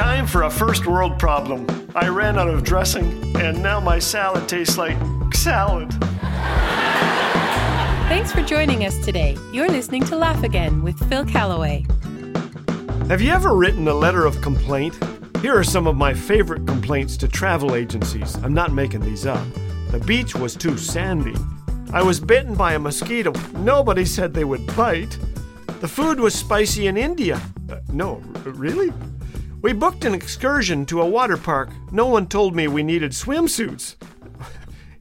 Time for a first world problem. I ran out of dressing, and now my salad tastes like salad. Thanks for joining us today. You're listening to Laugh Again with Phil Callaway. Have you ever written a letter of complaint? Here are some of my favorite complaints to travel agencies. I'm not making these up. The beach was too sandy. I was bitten by a mosquito. Nobody said they would bite. The food was spicy in India. Uh, no, really? We booked an excursion to a water park. No one told me we needed swimsuits.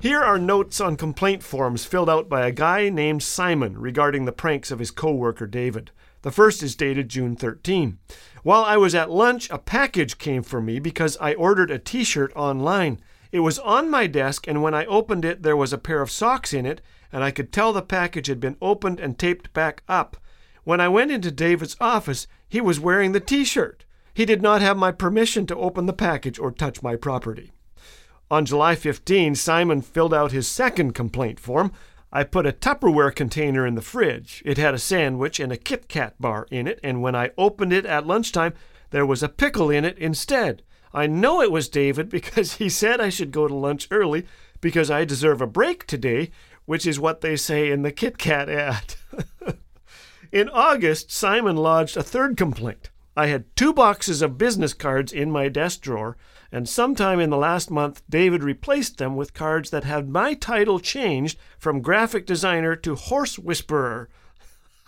Here are notes on complaint forms filled out by a guy named Simon regarding the pranks of his coworker David. The first is dated June 13. While I was at lunch, a package came for me because I ordered a t shirt online. It was on my desk, and when I opened it, there was a pair of socks in it, and I could tell the package had been opened and taped back up. When I went into David's office, he was wearing the t shirt. He did not have my permission to open the package or touch my property. On July 15, Simon filled out his second complaint form. I put a Tupperware container in the fridge. It had a sandwich and a Kit Kat bar in it, and when I opened it at lunchtime, there was a pickle in it instead. I know it was David because he said I should go to lunch early because I deserve a break today, which is what they say in the Kit Kat ad. in August, Simon lodged a third complaint. I had two boxes of business cards in my desk drawer, and sometime in the last month, David replaced them with cards that had my title changed from graphic designer to horse whisperer.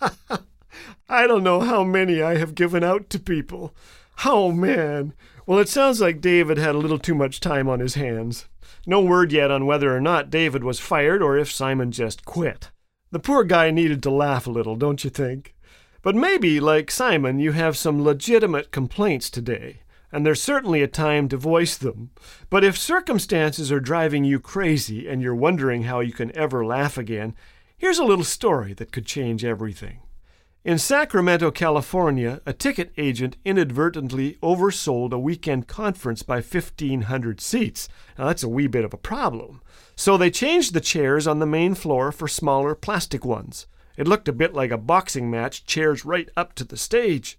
I don't know how many I have given out to people. Oh man. Well, it sounds like David had a little too much time on his hands. No word yet on whether or not David was fired or if Simon just quit. The poor guy needed to laugh a little, don't you think? But maybe, like Simon, you have some legitimate complaints today, and there's certainly a time to voice them. But if circumstances are driving you crazy and you're wondering how you can ever laugh again, here's a little story that could change everything. In Sacramento, California, a ticket agent inadvertently oversold a weekend conference by 1,500 seats. Now, that's a wee bit of a problem. So they changed the chairs on the main floor for smaller plastic ones. It looked a bit like a boxing match, chairs right up to the stage.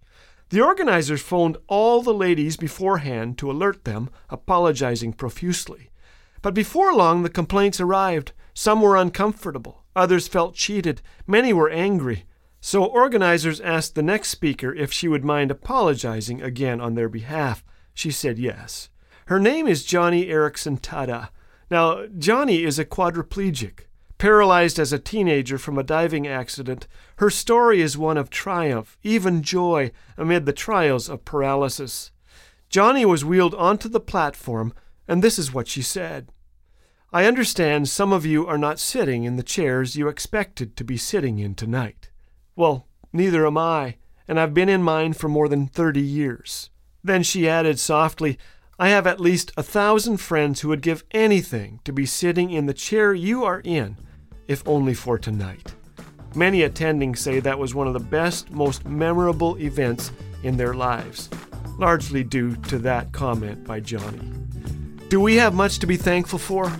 The organizers phoned all the ladies beforehand to alert them, apologizing profusely. But before long, the complaints arrived. Some were uncomfortable, others felt cheated, many were angry. So organizers asked the next speaker if she would mind apologizing again on their behalf. She said yes. Her name is Joni Eareckson Tada. Now, Johnny is a quadriplegic. Paralyzed as a teenager from a diving accident, her story is one of triumph, even joy, amid the trials of paralysis. Joni was wheeled onto the platform, and this is what she said I understand some of you are not sitting in the chairs you expected to be sitting in tonight. Well, neither am I, and I've been in mine for more than thirty years. Then she added softly, I have at least a thousand friends who would give anything to be sitting in the chair you are in, if only for tonight. Many attending say that was one of the best, most memorable events in their lives, largely due to that comment by Joni. Do we have much to be thankful for?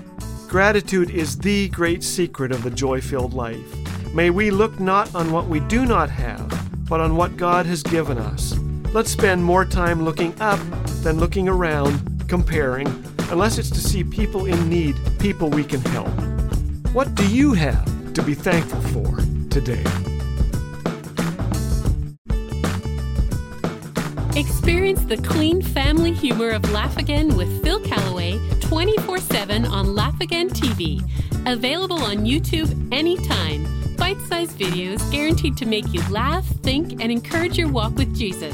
Gratitude is the great secret of the joy filled life. May we look not on what we do not have, but on what God has given us. Let's spend more time looking up than looking around, comparing, unless it's to see people in need, people we can help. What do you have to be thankful for today? Experience the clean family humor of Laugh Again with Phil Callaway 24 7 on Laugh Again TV. Available on YouTube anytime. Bite sized videos guaranteed to make you laugh, think, and encourage your walk with Jesus.